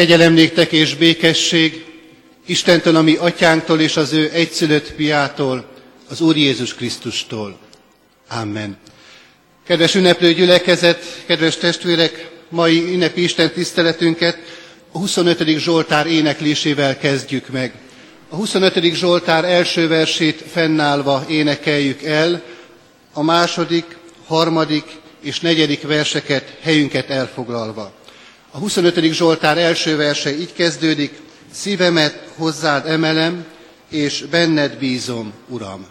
Kegyelem néktek és békesség Istentől, ami atyánktól és az ő egyszülött piától, az Úr Jézus Krisztustól. Amen. Kedves ünneplő gyülekezet, kedves testvérek, mai ünnepi Isten tiszteletünket a 25. Zsoltár éneklésével kezdjük meg. A 25. Zsoltár első versét fennállva énekeljük el, a második, harmadik és negyedik verseket helyünket elfoglalva. A 25. Zsoltár első verse így kezdődik, szívemet hozzád emelem, és benned bízom, Uram.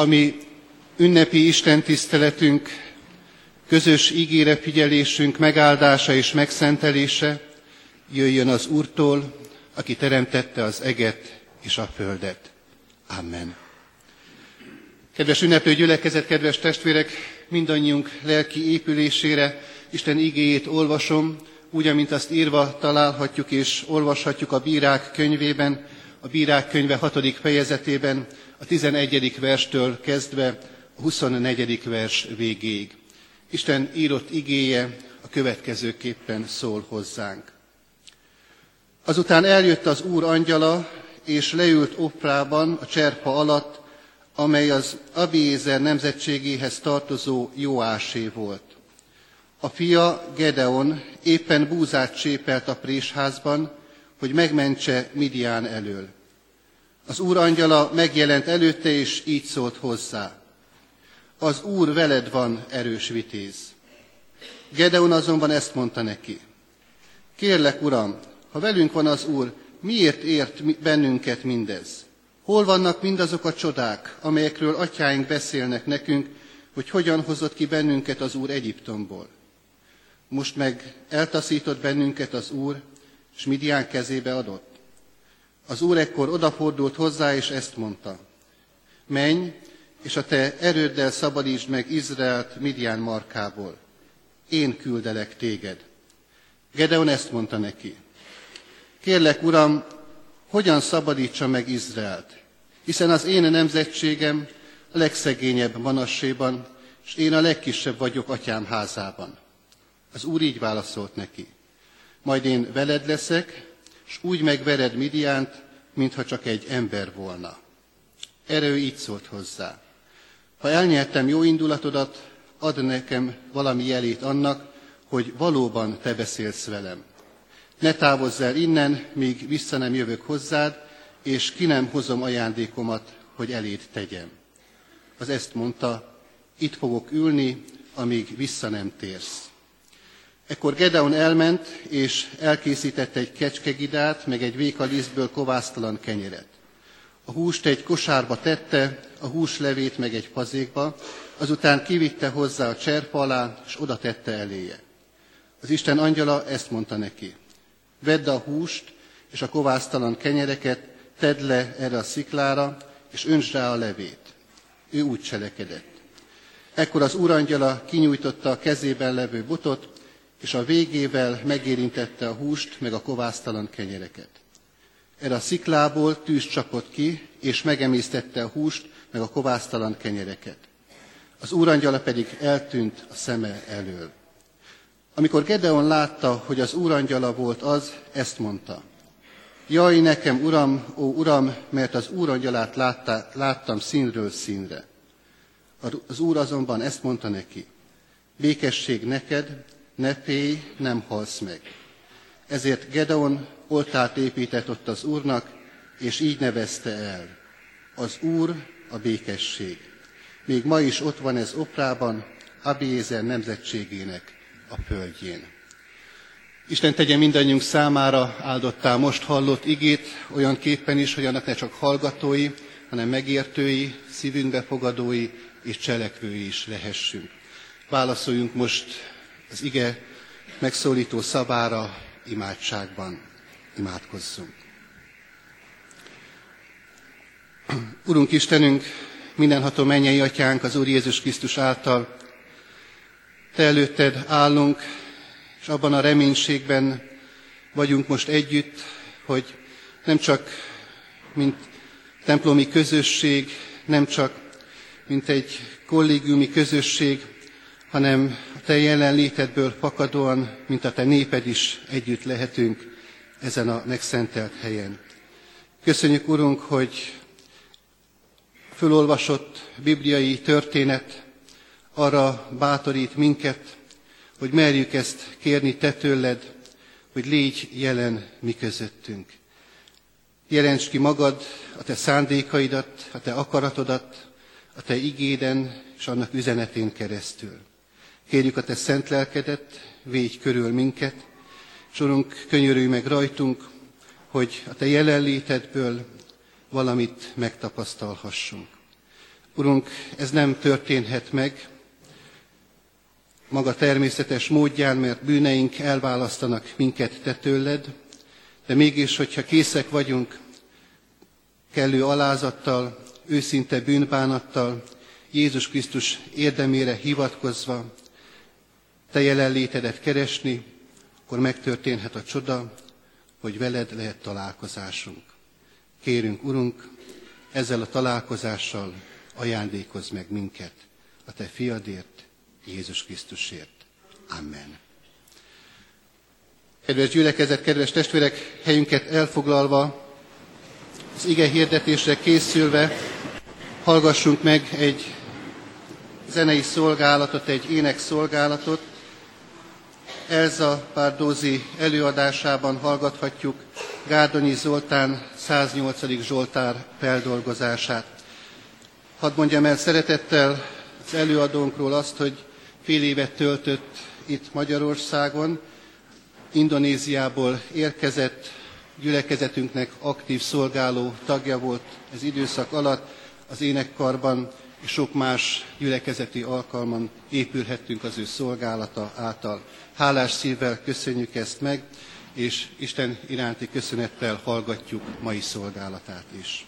Ami ünnepi Isten tiszteletünk, közös ígére figyelésünk megáldása és megszentelése jöjjön az Úrtól, aki teremtette az eget és a földet. Amen. Kedves ünneplő gyülekezet, kedves testvérek, mindannyiunk lelki épülésére Isten igéjét olvasom, úgy, amint azt írva találhatjuk és olvashatjuk a bírák könyvében, a bírák könyve 6. fejezetében, a 11. verstől kezdve a 24. vers végéig. Isten írott igéje a következőképpen szól hozzánk. Azután eljött az Úr angyala, és leült Oprában a cserpa alatt, amely az Abiézer nemzetségéhez tartozó Jóásé volt. A fia Gedeon éppen búzát csépelt a présházban, hogy megmentse Midián elől. Az úr angyala megjelent előtte, és így szólt hozzá. Az úr veled van, erős vitéz. Gedeon azonban ezt mondta neki. Kérlek, uram, ha velünk van az úr, miért ért bennünket mindez? Hol vannak mindazok a csodák, amelyekről atyáink beszélnek nekünk, hogy hogyan hozott ki bennünket az Úr Egyiptomból? Most meg eltaszított bennünket az Úr, és Midián kezébe adott. Az Úr ekkor odafordult hozzá, és ezt mondta. Menj, és a te erőddel szabadítsd meg Izraelt Midián markából. Én küldelek téged. Gedeon ezt mondta neki. Kérlek, Uram, hogyan szabadítsa meg Izraelt? Hiszen az én nemzetségem a legszegényebb Manasséban, és én a legkisebb vagyok atyám házában. Az úr így válaszolt neki. Majd én veled leszek, és úgy megvered Midiánt, mintha csak egy ember volna. Erre ő így szólt hozzá. Ha elnyertem jó indulatodat, add nekem valami jelét annak, hogy valóban te beszélsz velem. Ne távozz el innen, míg vissza nem jövök hozzád, és ki nem hozom ajándékomat, hogy eléd tegyem. Az ezt mondta, itt fogok ülni, amíg vissza nem térsz. Ekkor Gedeon elment, és elkészítette egy kecskegidát, meg egy vékalisztből kovásztalan kenyeret. A húst egy kosárba tette, a húslevét meg egy pazékba, azután kivitte hozzá a cserpa alá, és oda tette eléje. Az Isten angyala ezt mondta neki. Vedd a húst és a kovásztalan kenyereket, tedd le erre a sziklára, és öntsd rá a levét. Ő úgy cselekedett. Ekkor az úrangyala kinyújtotta a kezében levő botot, és a végével megérintette a húst, meg a kovásztalan kenyereket. Erre a sziklából tűz csapott ki, és megemésztette a húst, meg a kovásztalan kenyereket. Az úrangyala pedig eltűnt a szeme elől. Amikor Gedeon látta, hogy az úrangyala volt az, ezt mondta. Jaj nekem, uram, ó uram, mert az úrangyalát látta, láttam színről színre. Az úr azonban ezt mondta neki. Békesség neked, ne félj, nem halsz meg. Ezért Gedeon oltárt épített ott az Úrnak, és így nevezte el. Az Úr a békesség. Még ma is ott van ez Oprában, Abiézer nemzetségének a földjén. Isten tegye mindannyiunk számára áldottá most hallott igét, olyan képpen is, hogy annak ne csak hallgatói, hanem megértői, szívünkbe fogadói és cselekvői is lehessünk. Válaszoljunk most az ige megszólító szabára imádságban. Imádkozzunk. Urunk Istenünk, mindenható mennyei atyánk az Úr Jézus Krisztus által, Te előtted állunk, és abban a reménységben vagyunk most együtt, hogy nem csak mint templomi közösség, nem csak mint egy kollégiumi közösség, hanem a Te jelenlétedből fakadóan, mint a Te néped is együtt lehetünk ezen a megszentelt helyen. Köszönjük, Urunk, hogy fölolvasott bibliai történet arra bátorít minket, hogy merjük ezt kérni Te tőled, hogy légy jelen mi közöttünk. Jelents ki magad, a Te szándékaidat, a Te akaratodat, a Te igéden és annak üzenetén keresztül. Kérjük a Te szent lelkedet, védj körül minket, és Urunk, könyörülj meg rajtunk, hogy a Te jelenlétedből valamit megtapasztalhassunk. Urunk, ez nem történhet meg maga természetes módján, mert bűneink elválasztanak minket te tőled, de mégis, hogyha készek vagyunk kellő alázattal, őszinte bűnbánattal, Jézus Krisztus érdemére hivatkozva, te jelenlétedet keresni, akkor megtörténhet a csoda, hogy veled lehet találkozásunk. Kérünk, Urunk, ezzel a találkozással ajándékozz meg minket a Te fiadért, Jézus Krisztusért. Amen. Kedves gyülekezet, kedves testvérek, helyünket elfoglalva, az ige hirdetésre készülve, hallgassunk meg egy zenei szolgálatot, egy ének szolgálatot. Elza Párdózi előadásában hallgathatjuk Gárdonyi Zoltán 108. Zsoltár feldolgozását. Hadd mondjam el szeretettel az előadónkról azt, hogy fél évet töltött itt Magyarországon, Indonéziából érkezett, gyülekezetünknek aktív szolgáló tagja volt ez időszak alatt, az énekkarban és sok más gyülekezeti alkalman épülhettünk az ő szolgálata által. Hálás szívvel köszönjük ezt meg, és Isten iránti köszönettel hallgatjuk mai szolgálatát is.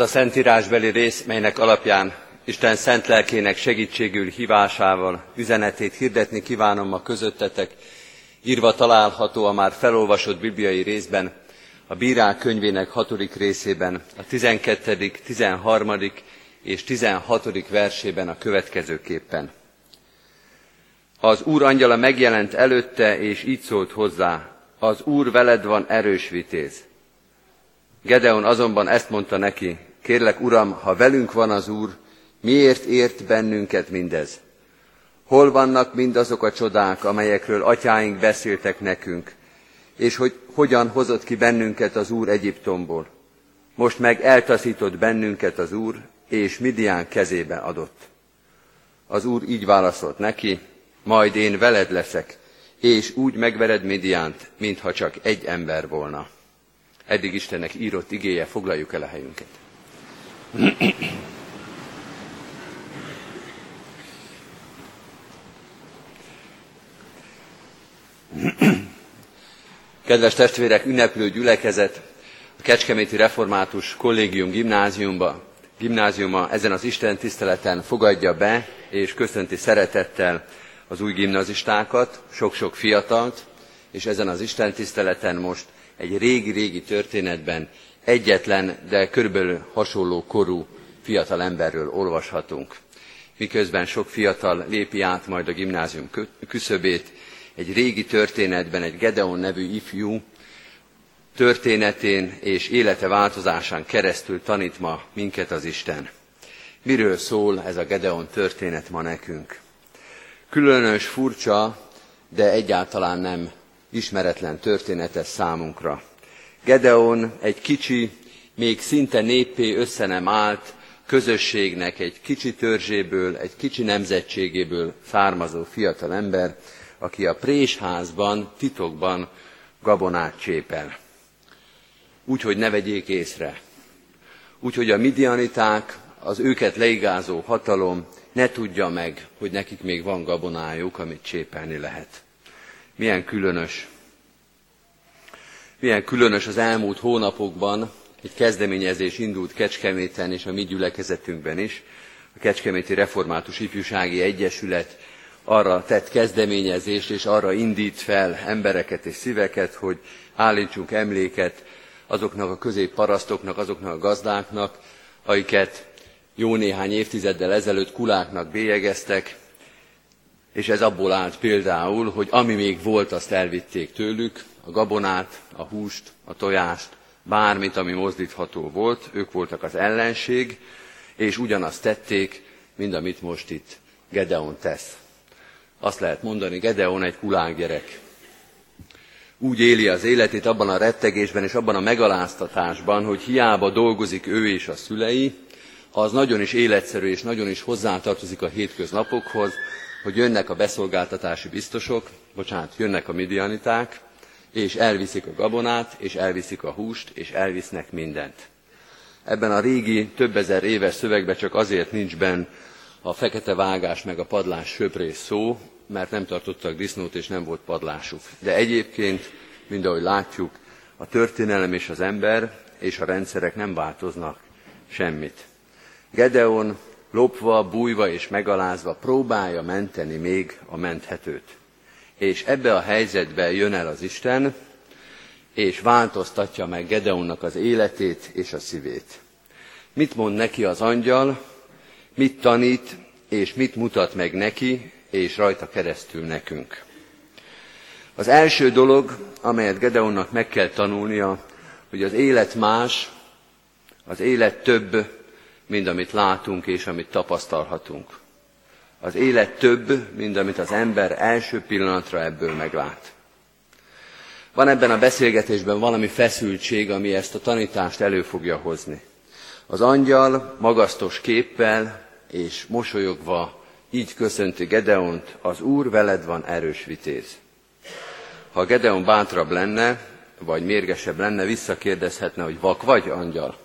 Az a szentírásbeli rész, melynek alapján Isten szent lelkének segítségül hívásával üzenetét hirdetni kívánom a közöttetek, írva található a már felolvasott bibliai részben, a Bírák könyvének hatodik részében, a 12., 13. és 16. versében a következőképpen. Az Úr angyala megjelent előtte, és így szólt hozzá, az Úr veled van erős vitéz. Gedeon azonban ezt mondta neki, kérlek Uram, ha velünk van az Úr, miért ért bennünket mindez? Hol vannak mindazok a csodák, amelyekről atyáink beszéltek nekünk, és hogy hogyan hozott ki bennünket az Úr Egyiptomból? Most meg eltaszított bennünket az Úr, és Midián kezébe adott. Az Úr így válaszolt neki, majd én veled leszek, és úgy megvered Midiánt, mintha csak egy ember volna. Eddig Istennek írott igéje, foglaljuk el a helyünket. Kedves testvérek, ünneplő gyülekezet, a Kecskeméti Református Kollégium gimnáziumba, gimnáziuma ezen az Isten tiszteleten fogadja be és köszönti szeretettel az új gimnazistákat, sok-sok fiatalt, és ezen az Isten tiszteleten most egy régi-régi történetben egyetlen, de körülbelül hasonló korú fiatal emberről olvashatunk. Miközben sok fiatal lépi át majd a gimnázium küszöbét, egy régi történetben egy Gedeon nevű ifjú történetén és élete változásán keresztül tanít ma minket az Isten. Miről szól ez a Gedeon történet ma nekünk? Különös, furcsa, de egyáltalán nem ismeretlen történetes számunkra. Gedeon egy kicsi, még szinte néppé össze nem állt közösségnek egy kicsi törzséből, egy kicsi nemzetségéből származó fiatal ember, aki a présházban, titokban gabonát csépel. Úgy, hogy ne vegyék észre. Úgy, hogy a midianiták, az őket leigázó hatalom ne tudja meg, hogy nekik még van gabonájuk, amit csépelni lehet. Milyen különös. Milyen különös az elmúlt hónapokban egy kezdeményezés indult Kecskeméten és a mi gyülekezetünkben is. A Kecskeméti Református Ifjúsági Egyesület arra tett kezdeményezést, és arra indít fel embereket és szíveket, hogy állítsunk emléket azoknak a középparasztoknak, azoknak a gazdáknak, akiket jó néhány évtizeddel ezelőtt kuláknak bélyegeztek, és ez abból állt például, hogy ami még volt, azt elvitték tőlük, a gabonát, a húst, a tojást, bármit, ami mozdítható volt, ők voltak az ellenség, és ugyanazt tették, mint amit most itt Gedeon tesz. Azt lehet mondani, Gedeon egy kulákgyerek. Úgy éli az életét abban a rettegésben és abban a megaláztatásban, hogy hiába dolgozik ő és a szülei, az nagyon is életszerű és nagyon is hozzátartozik a hétköznapokhoz, hogy jönnek a beszolgáltatási biztosok, bocsánat, jönnek a midianiták, és elviszik a gabonát, és elviszik a húst, és elvisznek mindent. Ebben a régi, több ezer éves szövegben csak azért nincs benne a fekete vágás meg a padlás söprés szó, mert nem tartottak disznót és nem volt padlásuk. De egyébként, mind ahogy látjuk, a történelem és az ember és a rendszerek nem változnak semmit. Gedeon lopva, bújva és megalázva próbálja menteni még a menthetőt. És ebbe a helyzetbe jön el az Isten, és változtatja meg Gedeonnak az életét és a szívét. Mit mond neki az angyal, mit tanít, és mit mutat meg neki, és rajta keresztül nekünk. Az első dolog, amelyet Gedeonnak meg kell tanulnia, hogy az élet más, az élet több, mint amit látunk és amit tapasztalhatunk. Az élet több, mint amit az ember első pillanatra ebből meglát. Van ebben a beszélgetésben valami feszültség, ami ezt a tanítást elő fogja hozni. Az angyal magasztos képpel és mosolyogva így köszönti Gedeont, az Úr veled van erős vitéz. Ha Gedeon bátrabb lenne, vagy mérgesebb lenne, visszakérdezhetne, hogy vak vagy, angyal?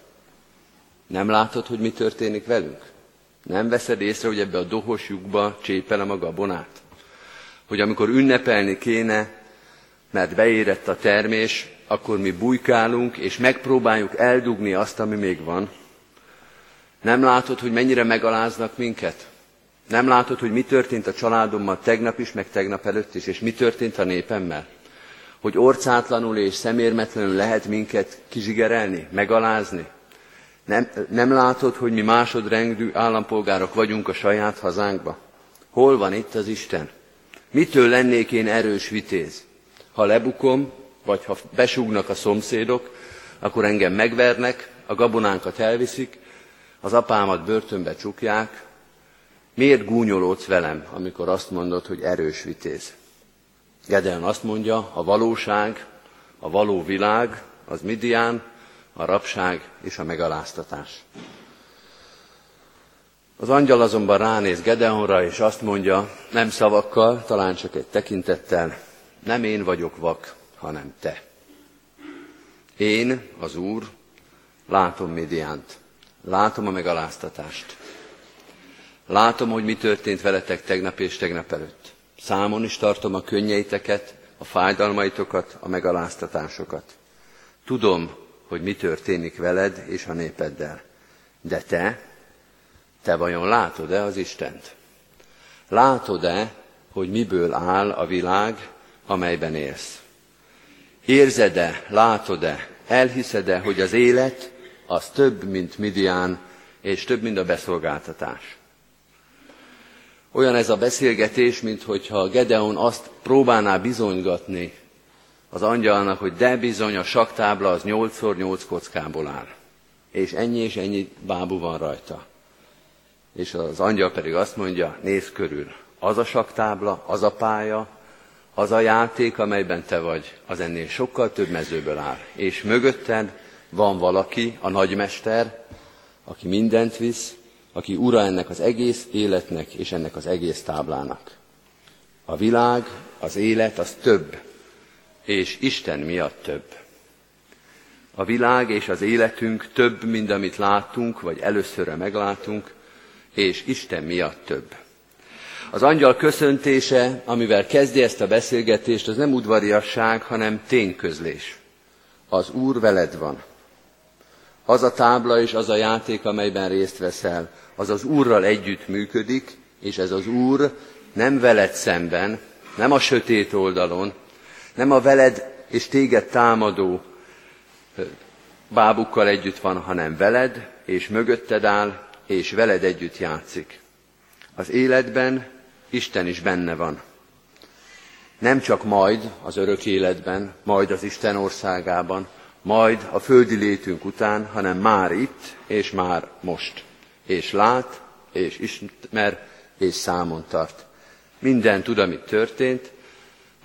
Nem látod, hogy mi történik velünk? Nem veszed észre, hogy ebbe a dohos lyukba csépelem a gabonát? Hogy amikor ünnepelni kéne, mert beérett a termés, akkor mi bujkálunk, és megpróbáljuk eldugni azt, ami még van, Nem látod, hogy mennyire megaláznak minket? Nem látod, hogy mi történt a családommal tegnap is, meg tegnap előtt is, és mi történt a népemmel? Hogy orcátlanul és szemérmetlenül lehet minket kizsigerelni, megalázni? Nem, nem látod, hogy mi másodrendű állampolgárok vagyunk a saját hazánkba? Hol van itt az Isten? Mitől lennék én erős vitéz? Ha lebukom, vagy ha besúgnak a szomszédok, akkor engem megvernek, a gabonánkat elviszik, az apámat börtönbe csukják. Miért gúnyolódsz velem, amikor azt mondod, hogy erős vitéz? Gedeon azt mondja, a valóság, a való világ, az Midian, a rabság és a megaláztatás. Az angyal azonban ránéz Gedeonra, és azt mondja, nem szavakkal, talán csak egy tekintettel, nem én vagyok vak, hanem te. Én, az Úr, látom Midiánt, látom a megaláztatást. Látom, hogy mi történt veletek tegnap és tegnap előtt. Számon is tartom a könnyeiteket, a fájdalmaitokat, a megaláztatásokat. Tudom, hogy mi történik veled és a népeddel. De te, te vajon látod-e az Istent? Látod-e, hogy miből áll a világ, amelyben élsz? Érzed-e, látod-e, elhiszed-e, hogy az élet az több, mint Midian, és több, mint a beszolgáltatás? Olyan ez a beszélgetés, mint hogyha Gedeon azt próbálná bizonygatni az angyalnak, hogy de bizony a saktábla az 8x8 kockából áll. És ennyi és ennyi bábú van rajta. És az angyal pedig azt mondja, nézz körül, az a saktábla, az a pálya, az a játék, amelyben te vagy, az ennél sokkal több mezőből áll. És mögötted van valaki, a nagymester, aki mindent visz, aki ura ennek az egész életnek és ennek az egész táblának. A világ, az élet, az több, és Isten miatt több. A világ és az életünk több, mint amit láttunk, vagy előszörre meglátunk, és Isten miatt több. Az angyal köszöntése, amivel kezdi ezt a beszélgetést, az nem udvariasság, hanem tényközlés. Az Úr veled van. Az a tábla és az a játék, amelyben részt veszel, az az Úrral együtt működik, és ez az Úr nem veled szemben, nem a sötét oldalon, nem a veled és téged támadó bábukkal együtt van, hanem veled, és mögötted áll, és veled együtt játszik. Az életben Isten is benne van. Nem csak majd az örök életben, majd az Isten országában, majd a földi létünk után, hanem már itt és már most. És lát, és ismer, és számon tart. Minden tud, amit történt,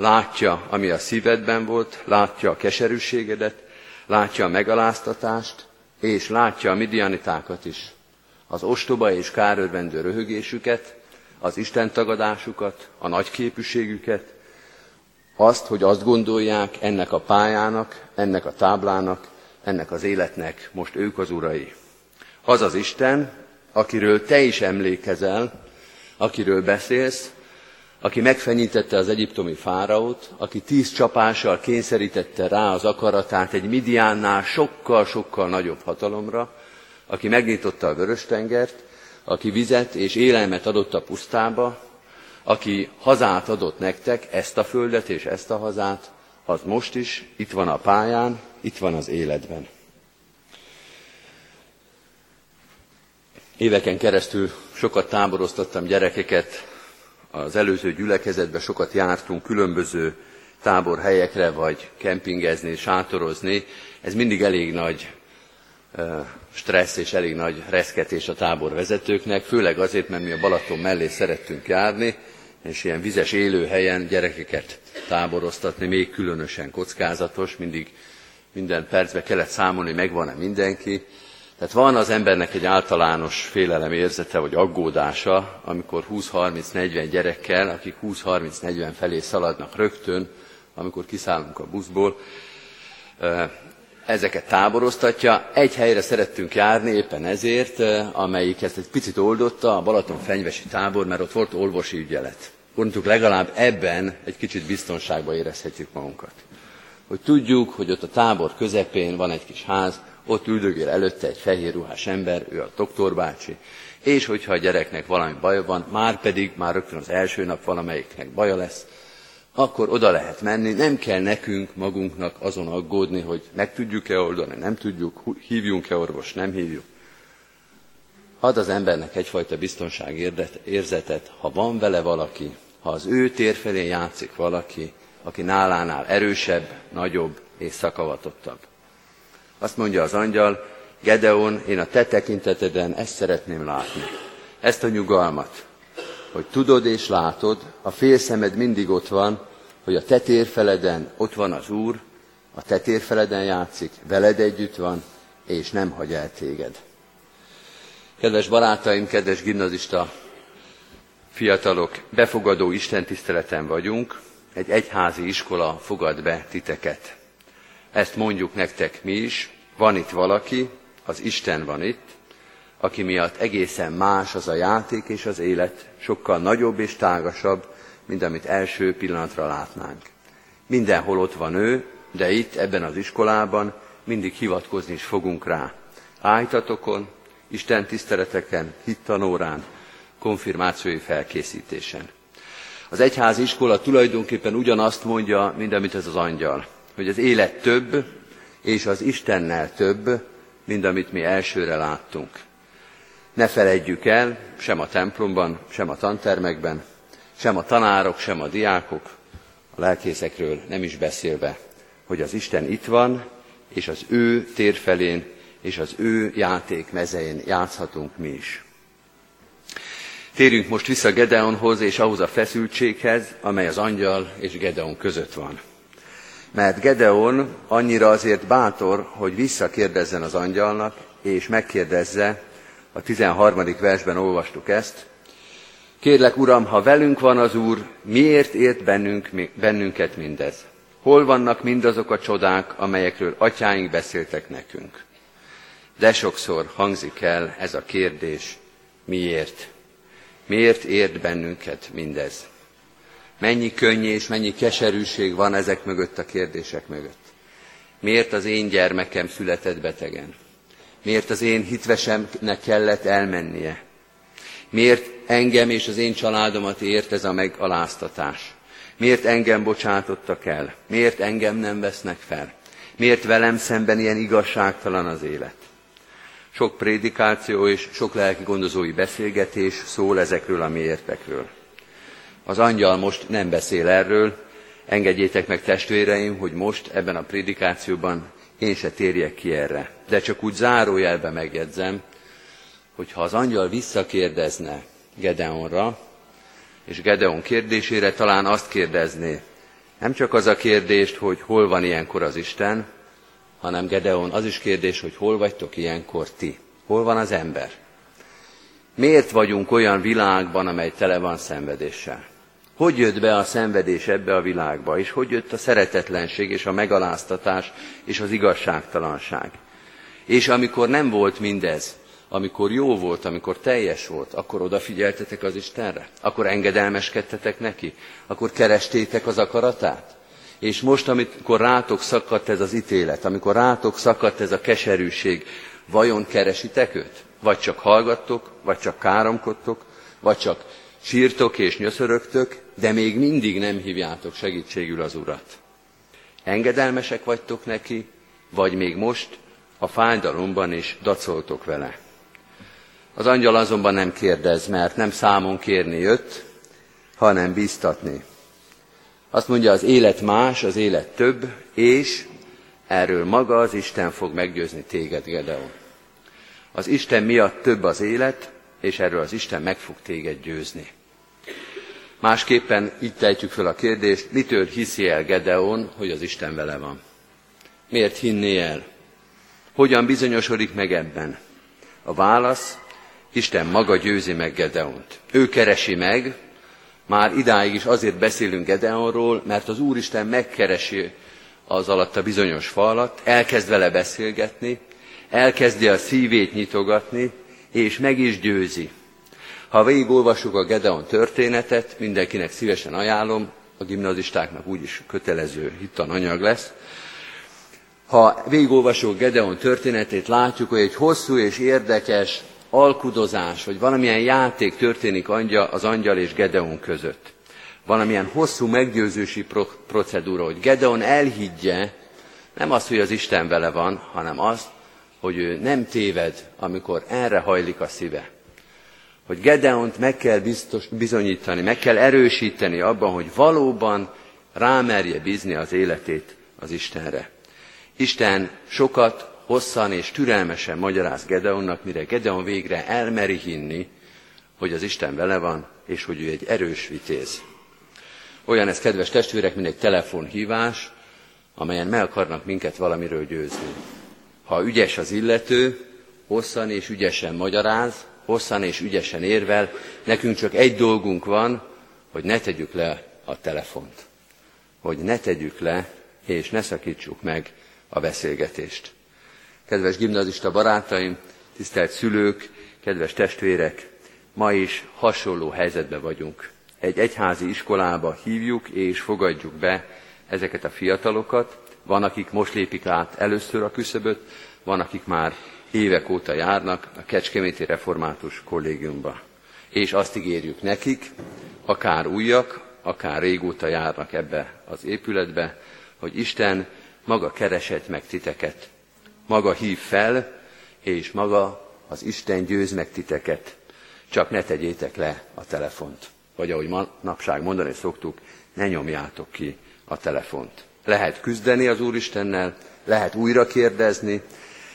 látja, ami a szívedben volt, látja a keserűségedet, látja a megaláztatást, és látja a midianitákat is, az ostoba és kárörvendő röhögésüket, az Isten tagadásukat, a nagyképűségüket, azt, hogy azt gondolják ennek a pályának, ennek a táblának, ennek az életnek most ők az urai. Az az Isten, akiről te is emlékezel, akiről beszélsz, aki megfenyítette az egyiptomi fáraót, aki tíz csapással kényszerítette rá az akaratát egy Midiánnál sokkal-sokkal nagyobb hatalomra, aki megnyitotta a Vörös-tengert, aki vizet és élelmet adott a pusztába, aki hazát adott nektek, ezt a földet és ezt a hazát, az most is itt van a pályán, itt van az életben. Éveken keresztül sokat táboroztattam gyerekeket, az előző gyülekezetben sokat jártunk különböző táborhelyekre, vagy kempingezni, sátorozni. Ez mindig elég nagy stressz és elég nagy reszketés a táborvezetőknek, főleg azért, mert mi a Balaton mellé szerettünk járni, és ilyen vizes élőhelyen gyerekeket táboroztatni, még különösen kockázatos, mindig minden percben kellett számolni, megvan-e mindenki. Tehát van az embernek egy általános félelem érzete, vagy aggódása, amikor 20-30-40 gyerekkel, akik 20-30-40 felé szaladnak rögtön, amikor kiszállunk a buszból, ezeket táboroztatja. Egy helyre szerettünk járni éppen ezért, amelyik ezt egy picit oldotta, a Balaton fenyvesi tábor, mert ott volt orvosi ügyelet. Gondoltuk, legalább ebben egy kicsit biztonságban érezhetjük magunkat. Hogy tudjuk, hogy ott a tábor közepén van egy kis ház, ott üldögél előtte egy fehér ruhás ember, ő a doktorbácsi, és hogyha a gyereknek valami baja van, már pedig már rögtön az első nap valamelyiknek baja lesz, akkor oda lehet menni, nem kell nekünk magunknak azon aggódni, hogy meg tudjuk-e oldani, nem tudjuk, hívjunk-e orvos, nem hívjuk. Ad az embernek egyfajta biztonságérzetet, ha van vele valaki, ha az ő tér felé játszik valaki, aki nálánál erősebb, nagyobb és szakavatottabb. Azt mondja az angyal, Gedeon, én a te tekinteteden ezt szeretném látni. Ezt a nyugalmat, hogy tudod és látod, a félszemed mindig ott van, hogy a te térfeleden ott van az Úr, a te térfeleden játszik, veled együtt van, és nem hagy el téged. Kedves barátaim, kedves gimnazista fiatalok, befogadó Isten tiszteleten vagyunk, egy egyházi iskola fogad be titeket. Ezt mondjuk nektek mi is, van itt valaki, az Isten van itt, aki miatt egészen más az a játék és az élet, sokkal nagyobb és tágasabb, mint amit első pillanatra látnánk. Mindenhol ott van ő, de itt, ebben az iskolában mindig hivatkozni is fogunk rá. Ájtatokon, Isten tiszteleteken, hittanórán, konfirmációi felkészítésen. Az egyházi iskola tulajdonképpen ugyanazt mondja, mint amit ez az angyal, hogy az élet több, és az Istennel több, mint amit mi elsőre láttunk. Ne felejtjük el, sem a templomban, sem a tantermekben, sem a tanárok, sem a diákok, a lelkészekről nem is beszélve, hogy az Isten itt van, és az ő térfelén és az ő játék mezején játszhatunk mi is. Térjünk most vissza Gedeonhoz és ahhoz a feszültséghez, amely az angyal és Gedeon között van. Mert Gedeon annyira azért bátor, hogy visszakérdezzen az angyalnak, és megkérdezze, a 13. versben olvastuk ezt, Kérlek, Uram, ha velünk van az Úr, miért ért bennünk, bennünket mindez? Hol vannak mindazok a csodák, amelyekről atyáink beszéltek nekünk? De sokszor hangzik el ez a kérdés, miért? Miért ért bennünket mindez? Mennyi könny és mennyi keserűség van ezek mögött a kérdések mögött? Miért az én gyermekem született betegen? Miért az én hitvesemnek kellett elmennie? Miért engem és az én családomat ért ez a megaláztatás? Miért engem bocsátottak el? Miért engem nem vesznek fel? Miért velem szemben ilyen igazságtalan az élet? Sok prédikáció és sok lelki gondozói beszélgetés szól ezekről a miértekről. Az angyal most nem beszél erről, engedjétek meg testvéreim, hogy most ebben a prédikációban én se térjek ki erre. De csak úgy zárójelbe megjegyzem, hogy ha az angyal visszakérdezne Gedeonra, és Gedeon kérdésére talán azt kérdezné, nem csak az a kérdést, hogy hol van ilyenkor az Isten, hanem Gedeon az is kérdés, hogy hol vagytok ilyenkor ti, hol van az ember. Miért vagyunk olyan világban, amely tele van szenvedéssel? Hogy jött be a szenvedés ebbe a világba, és hogy jött a szeretetlenség, és a megaláztatás, és az igazságtalanság? És amikor nem volt mindez, amikor jó volt, amikor teljes volt, akkor odafigyeltetek az Istenre? Akkor engedelmeskedtetek neki? Akkor kerestétek az akaratát? És most, amikor rátok szakadt ez az ítélet, amikor rátok szakadt ez a keserűség, vajon keresitek őt? Vagy csak hallgattok, vagy csak káromkodtok, vagy csak sírtok és nyöszörögtök, de még mindig nem hívjátok segítségül az Urat. Engedelmesek vagytok neki, vagy még most a fájdalomban is dacoltok vele. Az angyal azonban nem kérdez, mert nem számon kérni jött, hanem bíztatni. Azt mondja, az élet más, az élet több, és erről maga az Isten fog meggyőzni téged, Gedeon. Az Isten miatt több az élet, és erről az Isten meg fog téged győzni. Másképpen így tejtjük fel a kérdést, mitől hiszi el Gedeon, hogy az Isten vele van? Miért hinné el? Hogyan bizonyosodik meg ebben? A válasz, Isten maga győzi meg Gedeont. Ő keresi meg, már idáig is azért beszélünk Gedeonról, mert az Úristen megkeresi az alatt a bizonyos falat, elkezd vele beszélgetni, elkezdi a szívét nyitogatni, és meg is győzi. Ha végigolvassuk a Gedeon történetet, mindenkinek szívesen ajánlom, a gimnazistáknak úgyis kötelező hittananyag lesz, Ha végigolvasok Gedeon történetét, látjuk, hogy egy hosszú és érdekes alkudozás, vagy valamilyen játék történik az angyal és Gedeon között. Valamilyen hosszú meggyőzősi procedúra, hogy Gedeon elhiggye, nem azt, hogy az Isten vele van, hanem azt, hogy ő nem téved, amikor erre hajlik a szíve. Hogy Gedeont meg kell biztos, bizonyítani, meg kell erősíteni abban, hogy valóban rámerje bízni az életét az Istenre. Isten sokat, hosszan és türelmesen magyaráz Gedeonnak, mire Gedeon végre elmeri hinni, hogy az Isten vele van, és hogy ő egy erős vitéz. Olyan ez, kedves testvérek, mint egy telefonhívás, amelyen meg akarnak minket valamiről győzni. Ha ügyes az illető, hosszan és ügyesen magyaráz, hosszan és ügyesen érvel, nekünk csak egy dolgunk van, hogy ne tegyük le a telefont. Hogy ne tegyük le, és ne szakítsuk meg a beszélgetést. Kedves gimnazista barátaim, tisztelt szülők, kedves testvérek, ma is hasonló helyzetben vagyunk. Egy egyházi iskolába hívjuk és fogadjuk be ezeket a fiatalokat. Van, akik most lépik át először a küszöböt, van, akik már évek óta járnak a Kecskeméti Református Kollégiumba. És azt ígérjük nekik, akár újak, akár régóta járnak ebbe az épületbe, hogy Isten maga keresett meg titeket, maga hív fel, és maga az Isten győz meg titeket. Csak ne tegyétek le a telefont. Vagy ahogy manapság mondani szoktuk, ne nyomjátok ki a telefont. Lehet küzdeni az Úristennel, lehet újra kérdezni,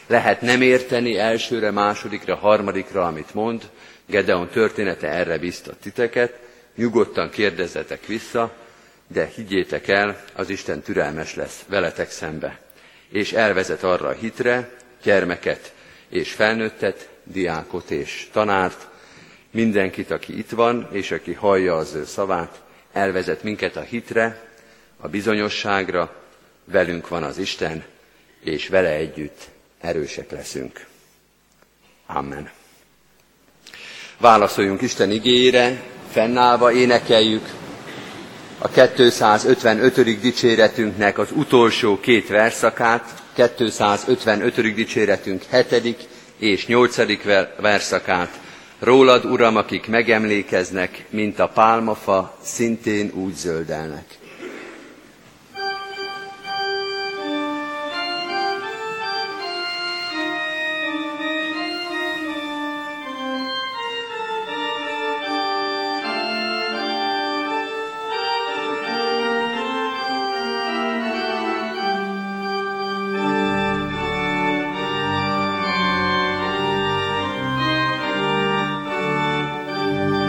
lehet nem érteni elsőre, másodikra, harmadikra, amit mond. Gedeon története erre biztat titeket. Nyugodtan kérdezzetek vissza, de higgyétek el, az Isten türelmes lesz veletek szembe. És elvezet arra a hitre, gyermeket és felnőttet, diákot és tanárt, mindenkit, aki itt van, és aki hallja az ő szavát, elvezet minket a hitre, a bizonyosságra, velünk van az Isten, és vele együtt erősek leszünk. Amen. Válaszoljunk Isten igényére, fennállva énekeljük a 255. dicséretünknek az utolsó két verszakát, 255. dicséretünk 7. és 8. verszakát. Rólad, Uram, akik megemlékeznek, mint a pálmafa, szintén úgy zöldelnek.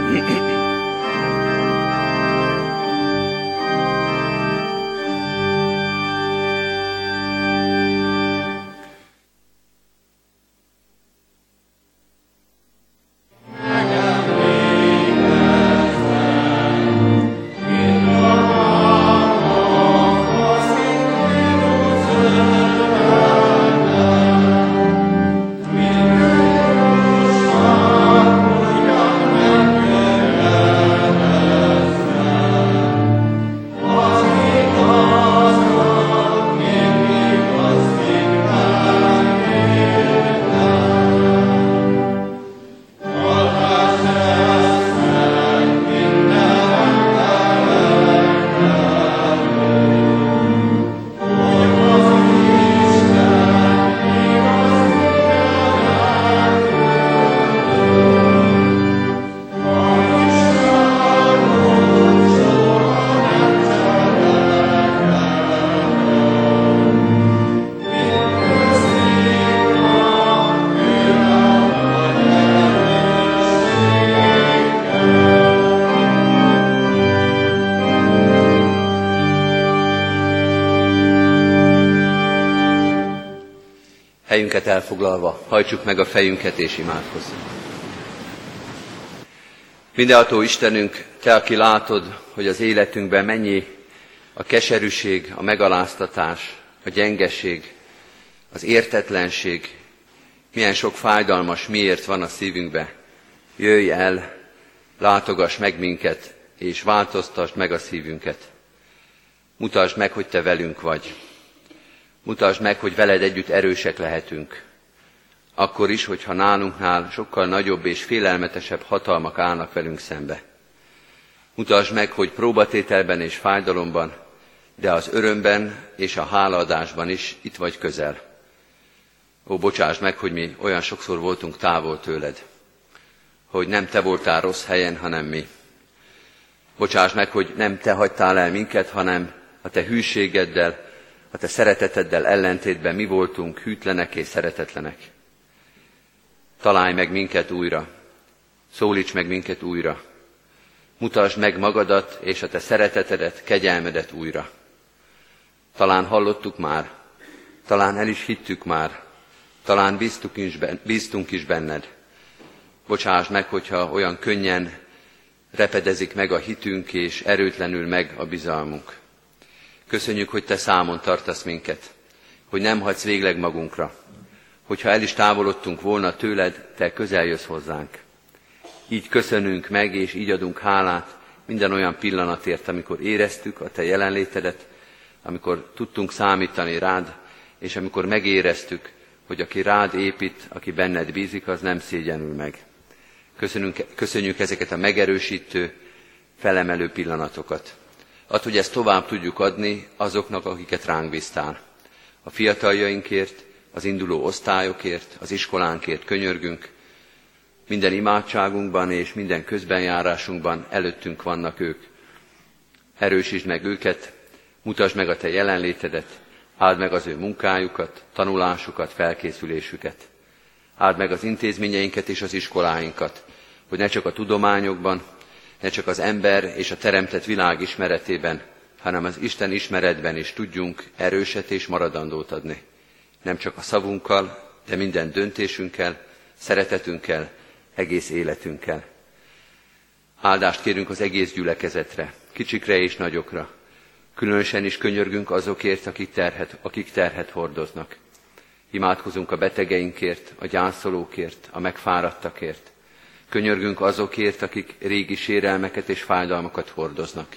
嗯。Helyünket elfoglalva, hajtsuk meg a fejünket és imádkozzunk. Mindenható Istenünk, Te, aki látod, hogy az életünkben mennyi a keserűség, a megaláztatás, a gyengeség, az értetlenség, milyen sok fájdalmas miért van a szívünkbe. Jöjj el, látogass meg minket, és változtasd meg a szívünket. Mutasd meg, hogy Te velünk vagy. Mutasd meg, hogy veled együtt erősek lehetünk. Akkor is, hogyha nálunknál sokkal nagyobb és félelmetesebb hatalmak állnak velünk szembe. Mutasd meg, hogy próbatételben és fájdalomban, de az örömben és a hálaadásban is itt vagy közel. Ó, bocsáss meg, hogy mi olyan sokszor voltunk távol tőled, hogy nem te voltál rossz helyen, hanem mi. Bocsáss meg, hogy nem te hagytál el minket, hanem a te hűségeddel, a te szereteteddel ellentétben mi voltunk hűtlenek és szeretetlenek. Találj meg minket újra, szólíts meg minket újra, mutasd meg magadat és a te szeretetedet, kegyelmedet újra. Talán hallottuk már, talán el is hittük már, talán bíztunk is, bíztunk is benned. Bocsáss meg, hogyha olyan könnyen repedezik meg a hitünk, és erőtlenül meg a bizalmunk. Köszönjük, hogy Te számon tartasz minket, hogy nem hagysz végleg magunkra, hogyha el is távolodtunk volna tőled, Te közel jössz hozzánk. Így köszönünk meg, és így adunk hálát minden olyan pillanatért, amikor éreztük a Te jelenlétedet, amikor tudtunk számítani rád, és amikor megéreztük, hogy aki rád épít, aki benned bízik, az nem szégyenül meg. Köszönünk, köszönjük ezeket a megerősítő, felemelő pillanatokat. Ad, hogy ezt tovább tudjuk adni azoknak, akiket ránk bíztál. A fiataljainkért, az induló osztályokért, az iskolánkért könyörgünk. Minden imádságunkban és minden közbenjárásunkban előttünk vannak ők. Erősítsd meg őket, mutasd meg a Te jelenlétedet, áld meg az ő munkájukat, tanulásukat, felkészülésüket. Áld meg az intézményeinket és az iskoláinkat, hogy ne csak a tudományokban, ne csak az ember és a teremtett világ ismeretében, hanem az Isten ismeretben is tudjunk erőset és maradandót adni. Nem csak a szavunkkal, de minden döntésünkkel, szeretetünkkel, egész életünkkel. Áldást kérünk az egész gyülekezetre, kicsikre és nagyokra. Különösen is könyörgünk azokért, akik terhet, akik terhet hordoznak. Imádkozunk a betegeinkért, a gyászolókért, a megfáradtakért. Könyörgünk azokért, akik régi sérelmeket és fájdalmakat hordoznak.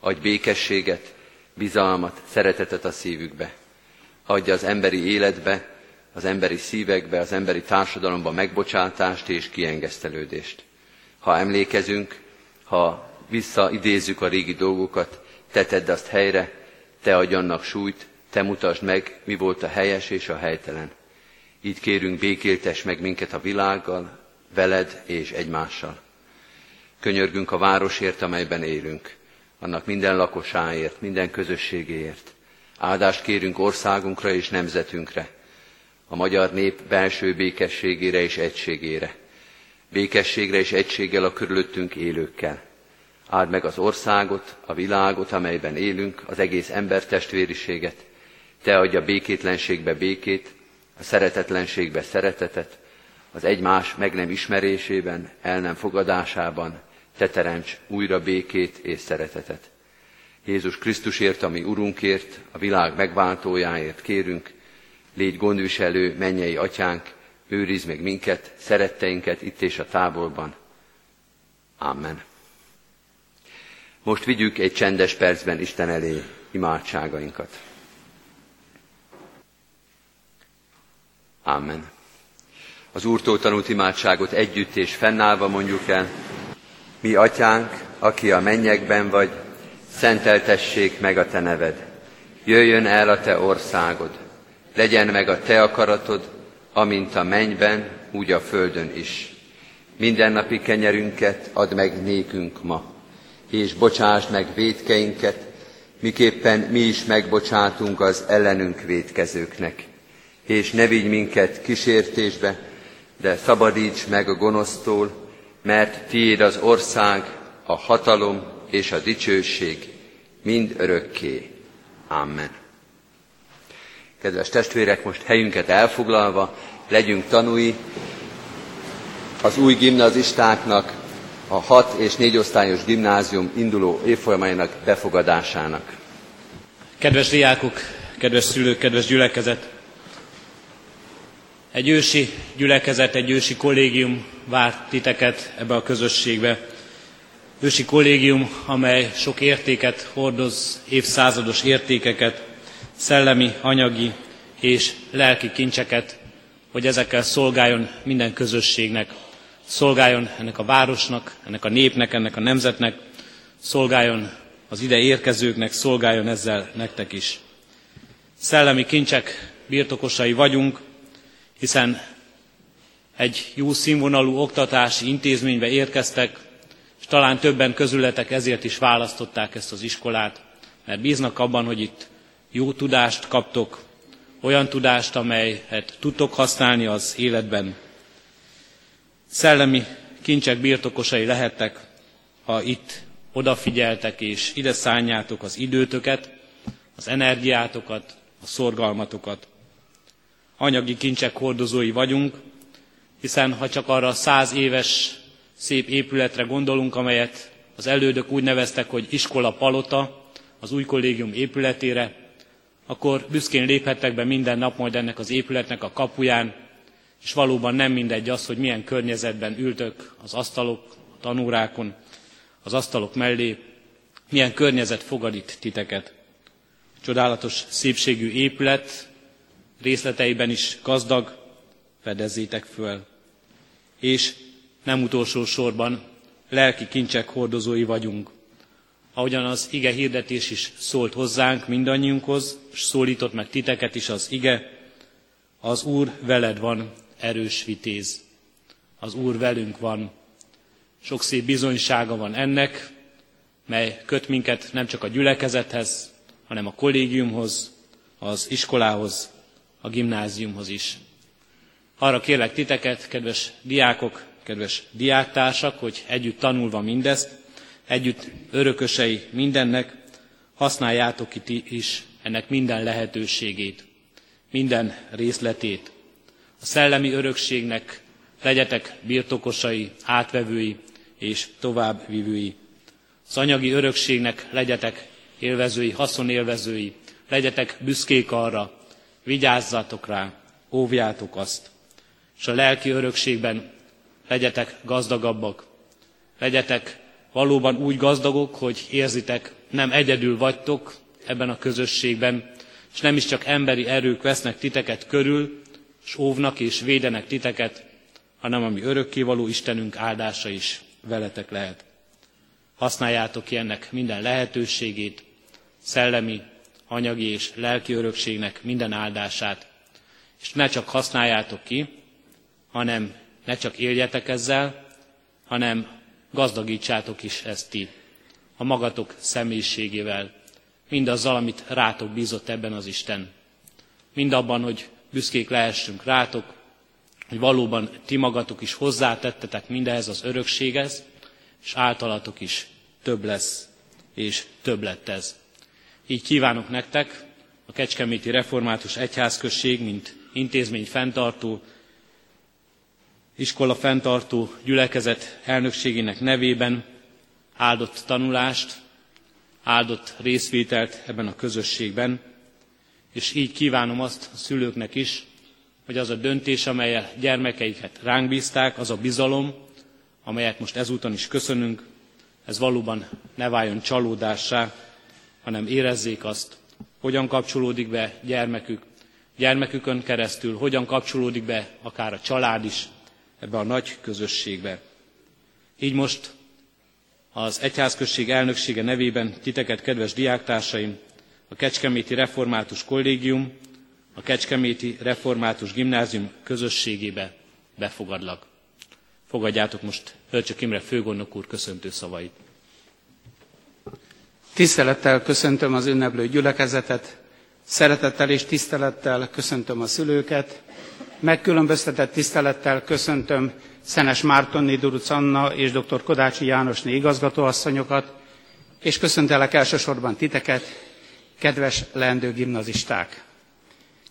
Adj békességet, bizalmat, szeretetet a szívükbe. Adja az emberi életbe, az emberi szívekbe, az emberi társadalomba megbocsátást és kiengesztelődést. Ha emlékezünk, ha visszaidézzük a régi dolgokat, te tedd azt helyre, te adj annak súlyt, te mutasd meg, mi volt a helyes és a helytelen. Így kérünk, békéltes meg minket a világgal, veled és egymással. Könyörgünk a városért, amelyben élünk, annak minden lakosáért, minden közösségéért. Áldást kérünk országunkra és nemzetünkre, a magyar nép belső békességére és egységére. Békességre és egységgel a körülöttünk élőkkel. Áld meg az országot, a világot, amelyben élünk, az egész embertestvériséget. Te adja békétlenségbe békét, a szeretetlenségbe szeretetet, az egymás meg nem ismerésében, el nem fogadásában, te teremts újra békét és szeretetet. Jézus Krisztusért, ami Urunkért, a világ megváltójáért kérünk, légy gondviselő, mennyei atyánk, őriz meg minket, szeretteinket itt és a távolban. Amen. Most vigyük egy csendes percben Isten elé imádságainkat. Amen. Az Úrtól tanult imádságot együtt és fennállva mondjuk el. Mi, Atyánk, aki a mennyekben vagy, szenteltessék meg a Te neved. Jöjjön el a Te országod. Legyen meg a Te akaratod, amint a mennyben, úgy a földön is. Mindennapi kenyerünket add meg nékünk ma, és bocsásd meg védkeinket, miképpen mi is megbocsátunk az ellenünk védkezőknek. És ne vigy minket kísértésbe, de szabadíts meg a gonosztól, mert tiéd az ország, a hatalom és a dicsőség mind örökké. Amen. Kedves testvérek, most helyünket elfoglalva legyünk tanúi az új gimnazistáknak, a 6 és 4 osztályos gimnázium induló évfolyamának befogadásának. Kedves diákok, kedves szülők, kedves gyülekezet! Egy ősi gyülekezet, egy ősi kollégium várt titeket ebbe a közösségbe. Ősi kollégium, amely sok értéket hordoz, évszázados értékeket, szellemi, anyagi és lelki kincseket, hogy ezekkel szolgáljon minden közösségnek, szolgáljon ennek a városnak, ennek a népnek, ennek a nemzetnek, szolgáljon az ide érkezőknek, szolgáljon ezzel nektek is. Szellemi kincsek birtokosai vagyunk, hiszen egy jó színvonalú oktatási intézménybe érkeztek, és talán többen közületek ezért is választották ezt az iskolát, mert bíznak abban, hogy itt jó tudást kaptok, olyan tudást, amelyet tudtok használni az életben. Szellemi kincsek birtokosai lehettek, ha itt odafigyeltek és ide szálljátok az időtöket, az energiátokat, a szorgalmatokat. Anyagi kincsek hordozói vagyunk, hiszen ha csak arra a száz éves szép épületre gondolunk, amelyet az elődök úgy neveztek, hogy iskola palota, az új kollégium épületére, akkor büszkén léphettek be minden nap majd ennek az épületnek a kapuján, és valóban nem mindegy az, hogy milyen környezetben ültök az asztalok, a tanórákon, az asztalok mellé, milyen környezet fogad itt titeket. Csodálatos szépségű épület, részleteiben is gazdag, fedezzétek föl. És nem utolsó sorban lelki kincsek hordozói vagyunk. Ahogyan az ige hirdetés is szólt hozzánk mindannyiunkhoz, és szólított meg titeket is az ige, az Úr veled van, erős vitéz. Az Úr velünk van. Sok szép bizonysága van ennek, mely köt minket nem csak a gyülekezethez, hanem a kollégiumhoz, az iskolához, a gimnáziumhoz is. Arra kérlek titeket, kedves diákok, kedves diáktársak, hogy együtt tanulva mindezt, együtt örökösei mindennek, használjátok itt is ennek minden lehetőségét, minden részletét. A szellemi örökségnek legyetek birtokosai, átvevői és továbbvivői. Az anyagi örökségnek legyetek élvezői, haszonélvezői, legyetek büszkék arra, vigyázzatok rá, óvjátok azt. És a lelki örökségben legyetek gazdagabbak, legyetek valóban úgy gazdagok, hogy érzitek, nem egyedül vagytok ebben a közösségben, és nem is csak emberi erők vesznek titeket körül, és óvnak és védenek titeket, hanem ami örökkévaló Istenünk áldása is veletek lehet. Használjátok ki ennek minden lehetőségét, szellemi, anyagi és lelki örökségnek minden áldását, és ne csak használjátok ki, hanem ne csak éljetek ezzel, hanem gazdagítsátok is ezt ti a magatok személyiségével, mindazzal, amit rátok bízott ebben az Isten. Mindabban, hogy büszkék lehessünk rátok, hogy valóban ti magatok is hozzátettetek mindehez az örökséghez, és általatok is több lesz, és több lett ez. Így kívánok nektek a Kecskeméti Református Egyházközség, mint intézmény fenntartó, iskola fenntartó gyülekezet elnökségének nevében áldott tanulást, áldott részvételt ebben a közösségben, és így kívánom azt a szülőknek is, hogy az a döntés, amelyel gyermekeiket ránk bízták, az a bizalom, amelyet most ezúton is köszönünk, ez valóban ne váljon csalódássá, hanem érezzék azt, hogyan kapcsolódik be gyermekük, gyermekükön keresztül, hogyan kapcsolódik be akár a család is ebbe a nagy közösségbe. Így most az Egyházközség elnöksége nevében titeket, kedves diáktársaim, a Kecskeméti Református Kollégium, a Kecskeméti Református Gimnázium közösségébe befogadlak. Fogadjátok most Hölcsök Imre főgondnok úr köszöntő szavait. Tisztelettel köszöntöm az ünneplő gyülekezetet, szeretettel és tisztelettel köszöntöm a szülőket, megkülönböztetett tisztelettel köszöntöm Szenes Mártonni Duruc Anna és dr. Kodácsi Jánosné igazgatóasszonyokat, és köszöntelek elsősorban titeket, kedves leendő gimnazisták.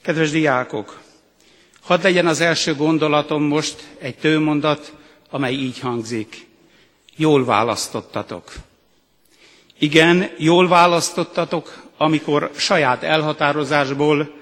Kedves diákok, hadd legyen az első gondolatom most egy tőmondat, amely így hangzik. Jól választottatok. Igen, jól választottatok, amikor saját elhatározásból